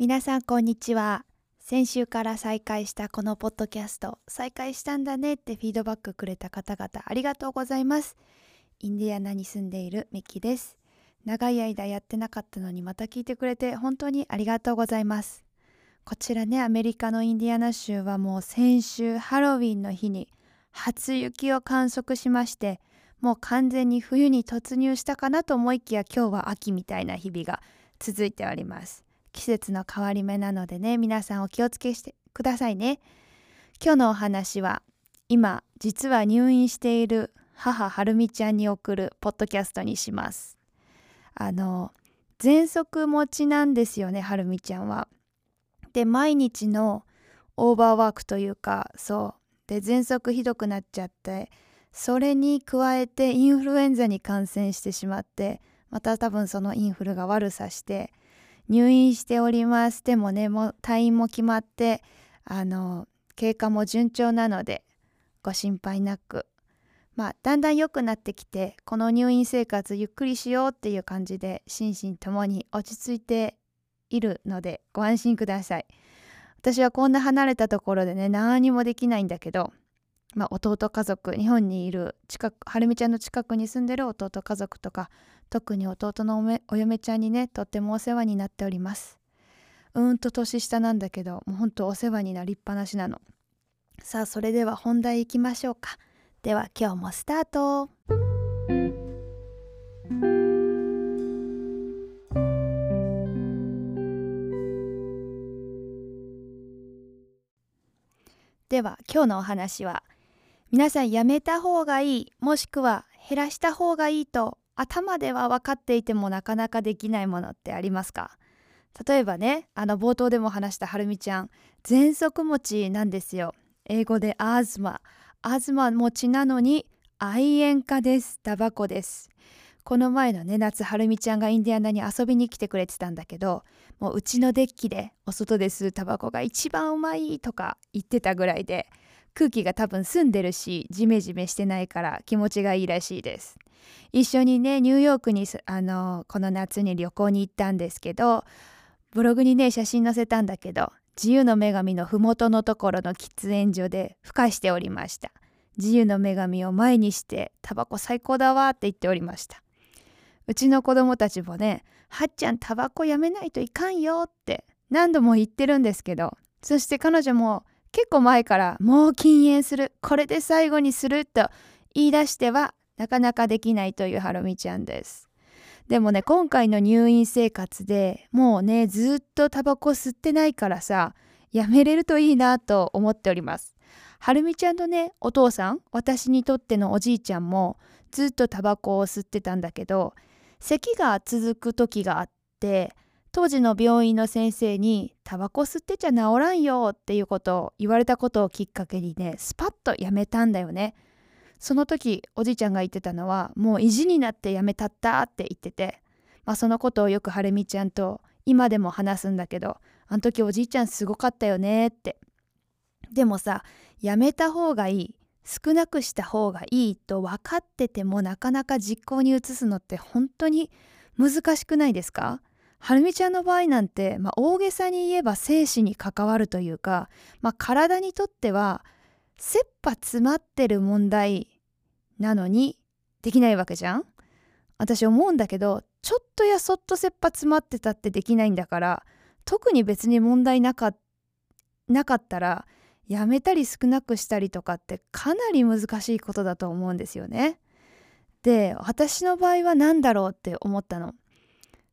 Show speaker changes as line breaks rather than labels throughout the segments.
皆さんこんにちは。先週から再開したこのポッドキャスト再開したんだねってフィードバックくれた方々ありがとうございます。インディアナに住んでいるミキです。長い間やってなかったのにまた聞いてくれて本当にありがとうございます。こちらねアメリカのインディアナ州はもう先週ハロウィンの日に初雪を観測しましてもう完全に冬に突入したかなと思いきや今日は秋みたいな日々が続いております。季節の変わり目なのでね皆さんお気をつけしてくださいね。今日のお話は今実は入院している母はるみちゃんに送るポッドキャストにします。あの喘息持ちなんですよねはるみちゃんは。で毎日のオーバーワークというかそう。で喘息ひどくなっちゃってそれに加えてインフルエンザに感染してしまってまた多分そのインフルが悪さして入院しております。でもねもう退院も決まってあの経過も順調なのでご心配なく。まあだんだん良くなってきてこの入院生活ゆっくりしようっていう感じで心身ともに落ち着いているのでご安心ください。私はこんな離れたところでね何にもできないんだけどまあ、弟家族日本にいる近くはるみちゃんの近くに住んでる弟家族とか特に弟のお嫁ちゃんにねとってもお世話になっております。うんと年下なんだけどもうほんとお世話になりっぱなしなのさあそれでは本題いきましょうか。では今日もスタート。では今日のお話は皆さんやめた方がいいもしくは減らした方がいいと頭では分かっていてもなかなかできないものってありますか？例えばねあの冒頭でも話したはるみちゃん喘息持ちなんですよ。英語でアズマ。アズマ持ちなのに愛煙家です。タバコです。この前のね夏はるみちゃんがインディアナに遊びに来てくれてたんだけどもううちのデッキでお外で吸うタバコが一番うまいとか言ってたぐらいで空気が多分澄んでるしジメジメしてないから気持ちがいいらしいです。一緒にねニューヨークにあのこの夏に旅行に行ったんですけどブログにね写真載せたんだけど自由の女神の麓のところの喫煙所で孵化しておりました。自由の女神を前にしてタバコ最高だわって言っておりました。うちの子供たちもねはっちゃんタバコやめないといかんよって何度も言ってるんですけどそして彼女も結構前からもう禁煙するこれで最後にすると言い出してはなかなかできないというハロミちゃんです。でもね今回の入院生活でもうねずっとタバコ吸ってないからさやめれるといいなと思っております。はるみちゃんのねお父さん私にとってのおじいちゃんもずっとタバコを吸ってたんだけど咳が続く時があって当時の病院の先生に「タバコ吸ってちゃ治らんよ」っていうことを言われたことをきっかけにねスパッとやめたんだよね。その時おじいちゃんが言ってたのはもう意地になってやめたったって言ってて、まあ、そのことをよくはるみちゃんと今でも話すんだけどあの時おじいちゃんすごかったよねってでもさやめた方がいい少なくした方がいいと分かっててもなかなか実行に移すのって本当に難しくないですか？はるみちゃんの場合なんて、まあ、大げさに言えば生死に関わるというか、まあ、体にとっては切羽詰まってる問題なのにできないわけじゃん私思うんだけどちょっとやそっと切羽詰まってたってできないんだから特に別に問題なかなかったらやめたり少なくしたりとかってかなり難しいことだと思うんですよね。で私の場合は何だろうって思ったの。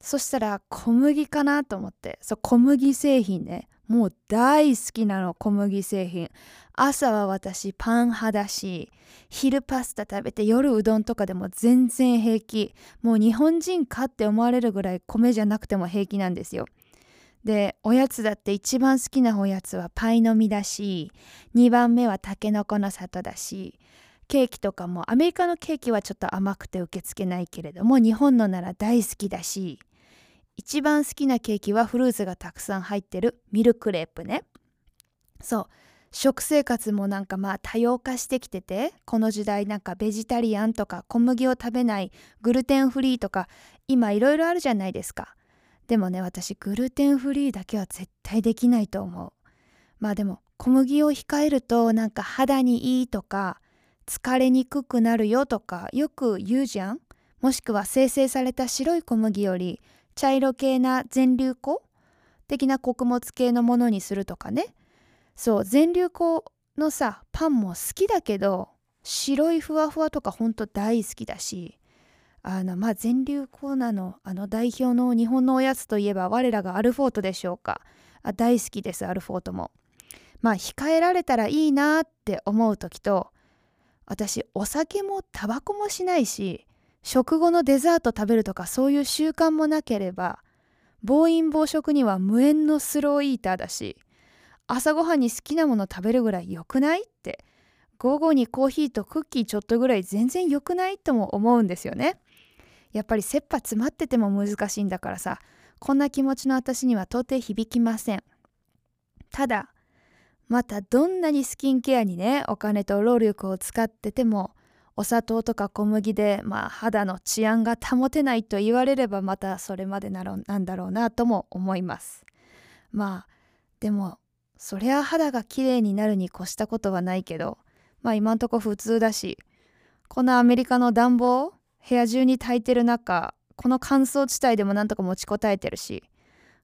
そしたら小麦かなと思って。そう小麦製品ね。もう大好きなの小麦製品。朝は私パン派だし昼パスタ食べて夜うどんとかでも全然平気。もう日本人かって思われるぐらい米じゃなくても平気なんですよ。でおやつだって一番好きなおやつはパイの実だし2番目はたけのこの里だしケーキとかもアメリカのケーキはちょっと甘くて受け付けないけれども日本のなら大好きだし。一番好きなケーキはフルーツがたくさん入ってるミルクレープね。そう。食生活もなんかまあ多様化してきててこの時代なんかベジタリアンとか小麦を食べないグルテンフリーとか今いろいろあるじゃないですか。でもね私グルテンフリーだけは絶対できないと思う。まあでも小麦を控えるとなんか肌にいいとか疲れにくくなるよとかよく言うじゃん。もしくは生成された白い小麦より茶色系な全粒粉？的な穀物系のものにするとかね。そう全粒粉のさパンも好きだけど白いふわふわとかほんと大好きだしあのまあ全粒粉なのあの代表の日本のおやつといえば我らがアルフォートでしょうか。あ大好きですアルフォートも。まあ控えられたらいいなって思う時と私お酒もタバコもしないし食後のデザート食べるとかそういう習慣もなければ暴飲暴食には無縁のスローイーターだし朝ごはんに好きなもの食べるぐらい良くないって午後にコーヒーとクッキーちょっとぐらい全然良くないとも思うんですよね。やっぱり切羽詰まってても難しいんだからさこんな気持ちの私には到底響きません。ただまたどんなにスキンケアにねお金と労力を使っててもお砂糖とか小麦で、まあ、肌の治安が保てないと言われればまたそれまでなろなんだろうなとも思います。まあでもそりゃ肌が綺麗になるに越したことはないけどまあ今んとこ普通だしこのアメリカの暖房部屋中に炊いてる中この乾燥地帯でもなんとか持ちこたえてるし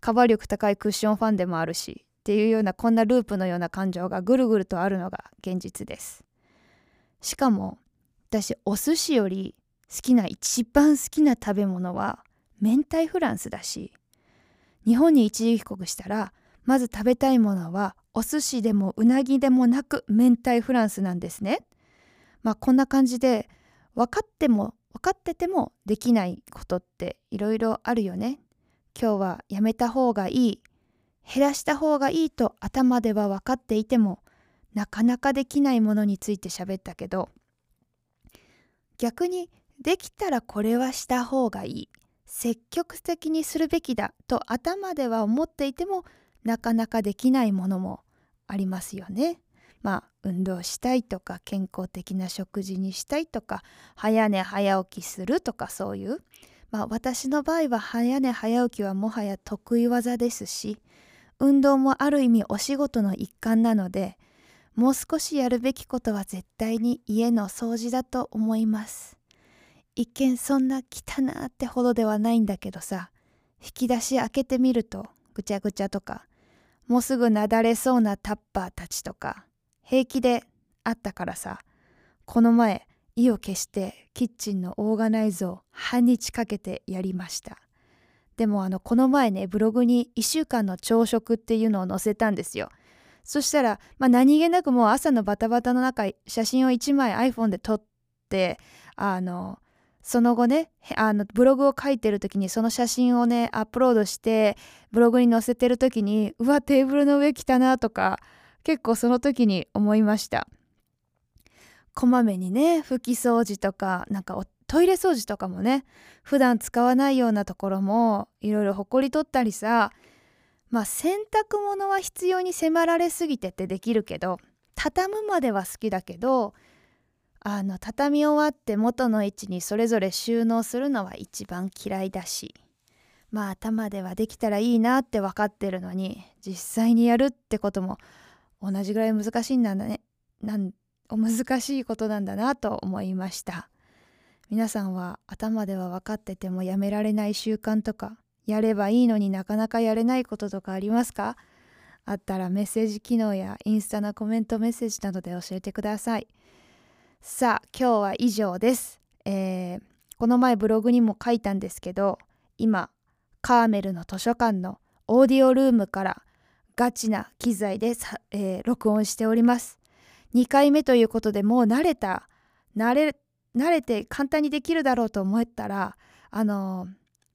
カバー力高いクッションファンでもあるしっていうようなこんなループのような感情がぐるぐるとあるのが現実です。しかも私お寿司より好きな一番好きな食べ物は明太フランスだし日本に一時帰国したらまず食べたいものはお寿司でもうなぎでもなく明太フランスなんですね。まあこんな感じで分かっても分かっててもできないことっていろいろあるよね。今日はやめた方がいい減らした方がいいと頭では分かっていてもなかなかできないものについて喋ったけど逆にできたらこれはした方がいい積極的にするべきだと頭では思っていてもなかなかできないものもありますよね。まあ運動したいとか健康的な食事にしたいとか早寝早起きするとかそういうまあ私の場合は早寝早起きはもはや得意技ですし運動もある意味お仕事の一環なのでもう少しやるべきことは絶対に家の掃除だと思います。一見そんな汚ってほどではないんだけどさ引き出し開けてみるとぐちゃぐちゃとかもうすぐなだれそうなタッパーたちとか平気であったからさこの前意を消してキッチンのオーガナイズを半日かけてやりました。でもあのこの前ねブログに1週間の朝食っていうのを載せたんですよ。そしたら、まあ、何気なくもう朝のバタバタの中写真を1枚 iPhone で撮ってあのその後ねあのブログを書いてる時にその写真をねアップロードしてブログに載せてる時にうわテーブルの上来たなとか結構その時に思いました。こまめにね拭き掃除とかなんかトイレ掃除とかもね普段使わないようなところもいろいろほこり取ったりさまあ洗濯物は必要に迫られすぎてってできるけど畳むまでは好きだけどあの畳み終わって元の位置にそれぞれ収納するのは一番嫌いだしまあ頭ではできたらいいなって分かってるのに実際にやるってことも同じぐらい難しいんだねなん難しいことなんだなと思いました。皆さんは頭では分かっててもやめられない習慣とかやればいいのになかなかやれないこととかありますか？あったらメッセージ機能やインスタのコメントメッセージなどで教えてください。さあ今日は以上です、えー、この前ブログにも書いたんですけど今カーメルの図書館のオーディオルームからガチな機材でえー、録音しております。2回目ということでもう慣れた慣れ慣れて簡単にできるだろうと思ったらあの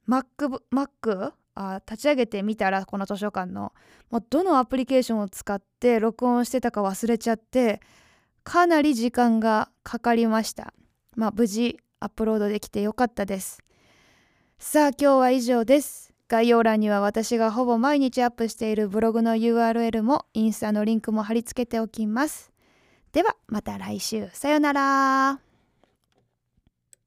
Mac, Mac? あ立ち上げてみたらこの図書館のもうどのアプリケーションを使って録音してたか忘れちゃってかなり時間がかかりました。まあ無事アップロードできてよかったです。さあ今日は以上です。概要欄には私がほぼ毎日アップしているブログの URL もインスタのリンクも貼り付けておきます。ではまた来週。さよなら。